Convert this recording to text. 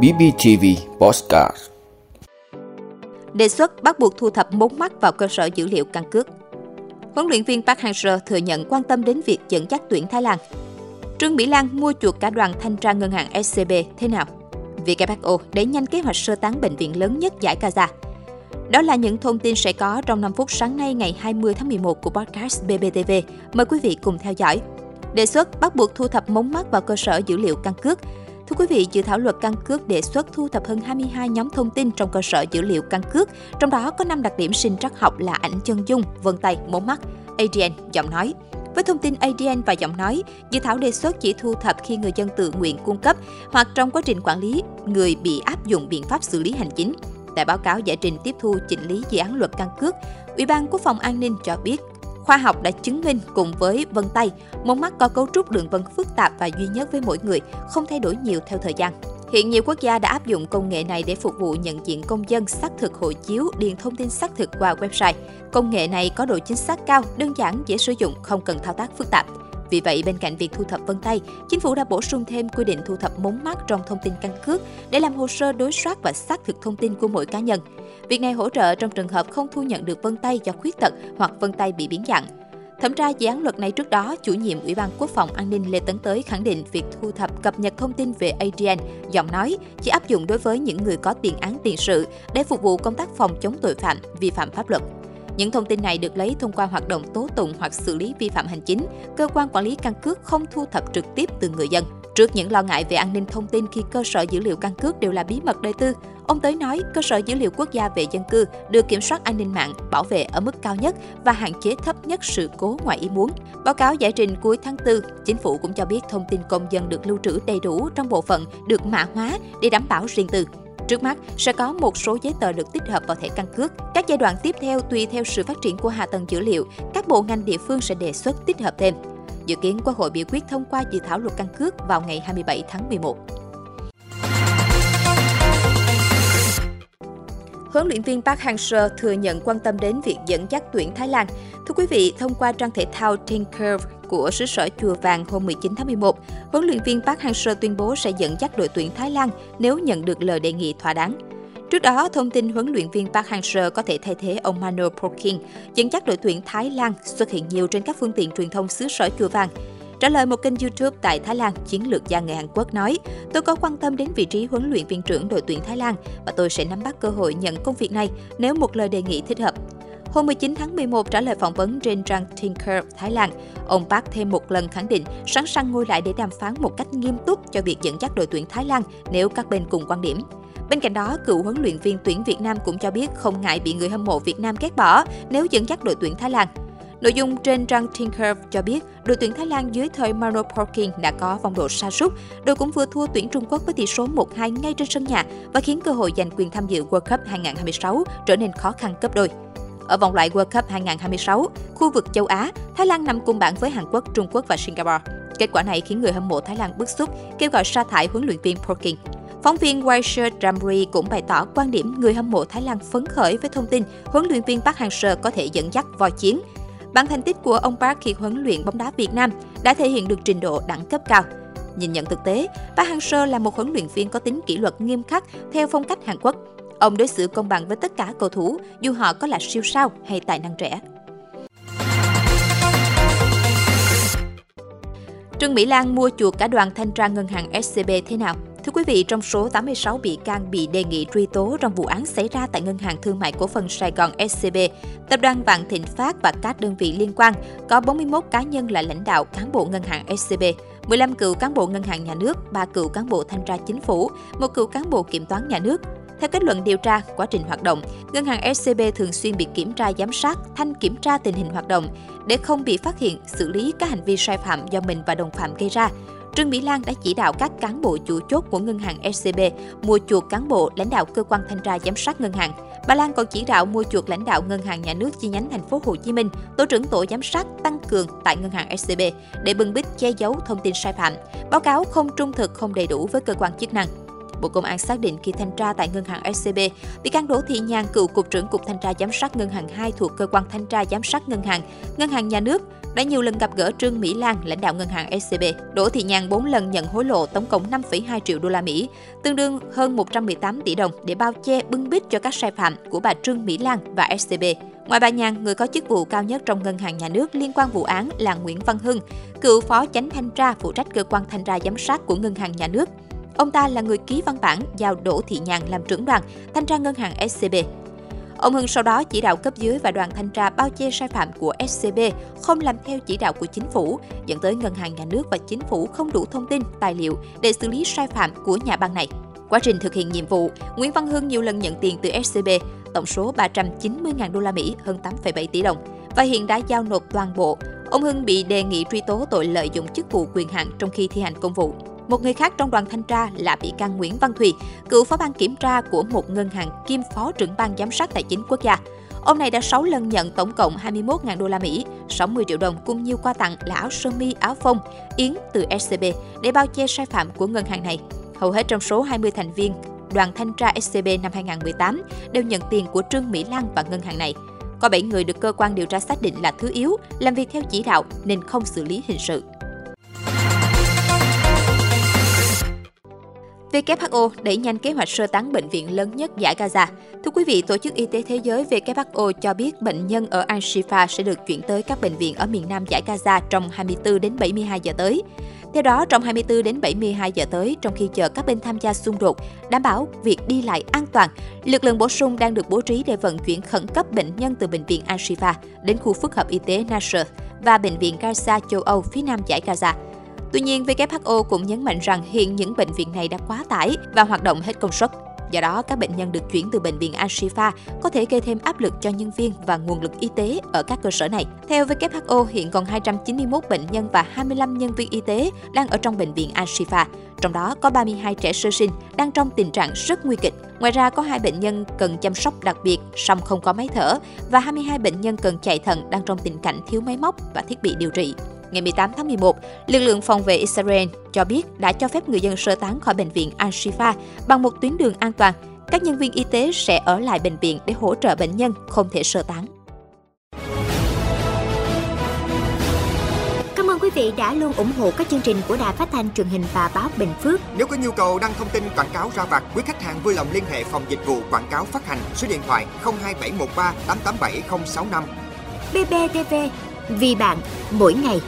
BBTV Postcard Đề xuất bắt buộc thu thập mống mắt vào cơ sở dữ liệu căn cước. Huấn luyện viên Park Hang-seo thừa nhận quan tâm đến việc dẫn dắt tuyển Thái Lan. Trương Mỹ Lan mua chuộc cả đoàn thanh tra ngân hàng SCB thế nào? WHO đẩy nhanh kế hoạch sơ tán bệnh viện lớn nhất giải Gaza. Đó là những thông tin sẽ có trong 5 phút sáng nay ngày 20 tháng 11 của podcast BBTV. Mời quý vị cùng theo dõi. Đề xuất bắt buộc thu thập mống mắt vào cơ sở dữ liệu căn cước. Thưa quý vị, dự thảo luật căn cước đề xuất thu thập hơn 22 nhóm thông tin trong cơ sở dữ liệu căn cước, trong đó có 5 đặc điểm sinh trắc học là ảnh chân dung, vân tay, mống mắt, ADN, giọng nói. Với thông tin ADN và giọng nói, dự thảo đề xuất chỉ thu thập khi người dân tự nguyện cung cấp hoặc trong quá trình quản lý, người bị áp dụng biện pháp xử lý hành chính. Tại báo cáo giải trình tiếp thu chỉnh lý dự án luật căn cước, Ủy ban Quốc phòng An ninh cho biết Khoa học đã chứng minh cùng với vân tay, mống mắt có cấu trúc đường vân phức tạp và duy nhất với mỗi người, không thay đổi nhiều theo thời gian. Hiện nhiều quốc gia đã áp dụng công nghệ này để phục vụ nhận diện công dân xác thực hộ chiếu, điền thông tin xác thực qua website. Công nghệ này có độ chính xác cao, đơn giản, dễ sử dụng, không cần thao tác phức tạp. Vì vậy, bên cạnh việc thu thập vân tay, chính phủ đã bổ sung thêm quy định thu thập mống mắt trong thông tin căn cước để làm hồ sơ đối soát và xác thực thông tin của mỗi cá nhân. Việc này hỗ trợ trong trường hợp không thu nhận được vân tay do khuyết tật hoặc vân tay bị biến dạng. Thẩm tra dự án luật này trước đó, chủ nhiệm Ủy ban Quốc phòng An ninh Lê Tấn Tới khẳng định việc thu thập cập nhật thông tin về ADN, giọng nói chỉ áp dụng đối với những người có tiền án tiền sự để phục vụ công tác phòng chống tội phạm, vi phạm pháp luật. Những thông tin này được lấy thông qua hoạt động tố tụng hoặc xử lý vi phạm hành chính. Cơ quan quản lý căn cước không thu thập trực tiếp từ người dân. Trước những lo ngại về an ninh thông tin khi cơ sở dữ liệu căn cước đều là bí mật đời tư, ông Tới nói cơ sở dữ liệu quốc gia về dân cư được kiểm soát an ninh mạng, bảo vệ ở mức cao nhất và hạn chế thấp nhất sự cố ngoài ý muốn. Báo cáo giải trình cuối tháng 4, chính phủ cũng cho biết thông tin công dân được lưu trữ đầy đủ trong bộ phận được mã hóa để đảm bảo riêng tư. Trước mắt, sẽ có một số giấy tờ được tích hợp vào thẻ căn cước. Các giai đoạn tiếp theo tùy theo sự phát triển của hạ tầng dữ liệu, các bộ ngành địa phương sẽ đề xuất tích hợp thêm. Dự kiến Quốc hội biểu quyết thông qua dự thảo luật căn cước vào ngày 27 tháng 11. Huấn luyện viên Park Hang-seo thừa nhận quan tâm đến việc dẫn dắt tuyển Thái Lan. Thưa quý vị, thông qua trang thể thao Tinker của xứ sở Chùa Vàng hôm 19 tháng 11, huấn luyện viên Park Hang-seo tuyên bố sẽ dẫn dắt đội tuyển Thái Lan nếu nhận được lời đề nghị thỏa đáng. Trước đó, thông tin huấn luyện viên Park Hang-seo có thể thay thế ông Mano Poking dẫn dắt đội tuyển Thái Lan xuất hiện nhiều trên các phương tiện truyền thông xứ sở Chùa Vàng. Trả lời một kênh YouTube tại Thái Lan, chiến lược gia người Hàn Quốc nói, tôi có quan tâm đến vị trí huấn luyện viên trưởng đội tuyển Thái Lan và tôi sẽ nắm bắt cơ hội nhận công việc này nếu một lời đề nghị thích hợp. Hôm 19 tháng 11 trả lời phỏng vấn trên trang Tinker Thái Lan, ông Park thêm một lần khẳng định sẵn sàng ngồi lại để đàm phán một cách nghiêm túc cho việc dẫn dắt đội tuyển Thái Lan nếu các bên cùng quan điểm. Bên cạnh đó, cựu huấn luyện viên tuyển Việt Nam cũng cho biết không ngại bị người hâm mộ Việt Nam ghét bỏ nếu dẫn dắt đội tuyển Thái Lan. Nội dung trên trang Tinker cho biết, đội tuyển Thái Lan dưới thời Mano Parkin đã có phong độ sa sút. Đội cũng vừa thua tuyển Trung Quốc với tỷ số 1-2 ngay trên sân nhà và khiến cơ hội giành quyền tham dự World Cup 2026 trở nên khó khăn gấp đôi. Ở vòng loại World Cup 2026, khu vực châu Á, Thái Lan nằm cùng bảng với Hàn Quốc, Trung Quốc và Singapore. Kết quả này khiến người hâm mộ Thái Lan bức xúc, kêu gọi sa thải huấn luyện viên Parkin. Phóng viên Waisher Damri cũng bày tỏ quan điểm người hâm mộ Thái Lan phấn khởi với thông tin huấn luyện viên Park Hang-seo có thể dẫn dắt voi chiến bản thành tích của ông Park khi huấn luyện bóng đá Việt Nam đã thể hiện được trình độ đẳng cấp cao. Nhìn nhận thực tế, Park Hang-seo là một huấn luyện viên có tính kỷ luật nghiêm khắc theo phong cách Hàn Quốc. Ông đối xử công bằng với tất cả cầu thủ, dù họ có là siêu sao hay tài năng trẻ. Trương Mỹ Lan mua chuộc cả đoàn thanh tra ngân hàng SCB thế nào? Thưa quý vị, trong số 86 bị can bị đề nghị truy tố trong vụ án xảy ra tại Ngân hàng Thương mại Cổ phần Sài Gòn SCB, Tập đoàn Vạn Thịnh Phát và các đơn vị liên quan, có 41 cá nhân là lãnh đạo cán bộ Ngân hàng SCB, 15 cựu cán bộ Ngân hàng Nhà nước, 3 cựu cán bộ thanh tra chính phủ, một cựu cán bộ kiểm toán nhà nước, theo kết luận điều tra, quá trình hoạt động, ngân hàng SCB thường xuyên bị kiểm tra giám sát, thanh kiểm tra tình hình hoạt động để không bị phát hiện, xử lý các hành vi sai phạm do mình và đồng phạm gây ra. Trương Mỹ Lan đã chỉ đạo các cán bộ chủ chốt của ngân hàng SCB mua chuộc cán bộ lãnh đạo cơ quan thanh tra giám sát ngân hàng. Bà Lan còn chỉ đạo mua chuộc lãnh đạo ngân hàng nhà nước chi nhánh thành phố Hồ Chí Minh, tổ trưởng tổ giám sát tăng cường tại ngân hàng SCB để bưng bít che giấu thông tin sai phạm, báo cáo không trung thực không đầy đủ với cơ quan chức năng. Bộ Công an xác định khi thanh tra tại ngân hàng SCB, bị can Đỗ Thị Nhàn, cựu cục trưởng cục thanh tra giám sát ngân hàng 2 thuộc cơ quan thanh tra giám sát ngân hàng, ngân hàng nhà nước đã nhiều lần gặp gỡ Trương Mỹ Lan, lãnh đạo ngân hàng SCB. Đỗ Thị Nhàn 4 lần nhận hối lộ tổng cộng 5,2 triệu đô la Mỹ, tương đương hơn 118 tỷ đồng để bao che bưng bít cho các sai phạm của bà Trương Mỹ Lan và SCB. Ngoài bà Nhàn, người có chức vụ cao nhất trong ngân hàng nhà nước liên quan vụ án là Nguyễn Văn Hưng, cựu phó chánh thanh tra phụ trách cơ quan thanh tra giám sát của ngân hàng nhà nước. Ông ta là người ký văn bản giao Đỗ Thị Nhàn làm trưởng đoàn thanh tra ngân hàng SCB. Ông Hưng sau đó chỉ đạo cấp dưới và đoàn thanh tra bao che sai phạm của SCB không làm theo chỉ đạo của chính phủ, dẫn tới ngân hàng nhà nước và chính phủ không đủ thông tin, tài liệu để xử lý sai phạm của nhà băng này. Quá trình thực hiện nhiệm vụ, Nguyễn Văn Hưng nhiều lần nhận tiền từ SCB, tổng số 390.000 đô la Mỹ, hơn 8,7 tỷ đồng và hiện đã giao nộp toàn bộ. Ông Hưng bị đề nghị truy tố tội lợi dụng chức vụ quyền hạn trong khi thi hành công vụ. Một người khác trong đoàn thanh tra là bị can Nguyễn Văn Thùy, cựu phó ban kiểm tra của một ngân hàng kiêm phó trưởng ban giám sát tài chính quốc gia. Ông này đã 6 lần nhận tổng cộng 21.000 đô la Mỹ, 60 triệu đồng cùng nhiều quà tặng là áo sơ mi, áo phông, yến từ SCB để bao che sai phạm của ngân hàng này. Hầu hết trong số 20 thành viên đoàn thanh tra SCB năm 2018 đều nhận tiền của Trương Mỹ Lan và ngân hàng này. Có 7 người được cơ quan điều tra xác định là thứ yếu, làm việc theo chỉ đạo nên không xử lý hình sự. WHO đẩy nhanh kế hoạch sơ tán bệnh viện lớn nhất giải Gaza. Thưa quý vị, Tổ chức Y tế Thế giới WHO cho biết bệnh nhân ở Al-Shifa sẽ được chuyển tới các bệnh viện ở miền Nam giải Gaza trong 24 đến 72 giờ tới. Theo đó, trong 24 đến 72 giờ tới, trong khi chờ các bên tham gia xung đột, đảm bảo việc đi lại an toàn, lực lượng bổ sung đang được bố trí để vận chuyển khẩn cấp bệnh nhân từ bệnh viện Al-Shifa đến khu phức hợp y tế Nasser và bệnh viện Gaza châu Âu phía nam giải Gaza. Tuy nhiên, WHO cũng nhấn mạnh rằng hiện những bệnh viện này đã quá tải và hoạt động hết công suất. Do đó, các bệnh nhân được chuyển từ bệnh viện Al-Shifa có thể gây thêm áp lực cho nhân viên và nguồn lực y tế ở các cơ sở này. Theo WHO, hiện còn 291 bệnh nhân và 25 nhân viên y tế đang ở trong bệnh viện Al-Shifa. Trong đó có 32 trẻ sơ sinh đang trong tình trạng rất nguy kịch. Ngoài ra có hai bệnh nhân cần chăm sóc đặc biệt song không có máy thở và 22 bệnh nhân cần chạy thận đang trong tình cảnh thiếu máy móc và thiết bị điều trị ngày 18 tháng 11, lực lượng phòng vệ Israel cho biết đã cho phép người dân sơ tán khỏi bệnh viện Al-Shifa bằng một tuyến đường an toàn. Các nhân viên y tế sẽ ở lại bệnh viện để hỗ trợ bệnh nhân không thể sơ tán. Cảm ơn quý vị đã luôn ủng hộ các chương trình của Đài Phát thanh truyền hình và báo Bình Phước. Nếu có nhu cầu đăng thông tin quảng cáo ra vặt, quý khách hàng vui lòng liên hệ phòng dịch vụ quảng cáo phát hành số điện thoại 02713 887065. BBTV vì bạn mỗi ngày.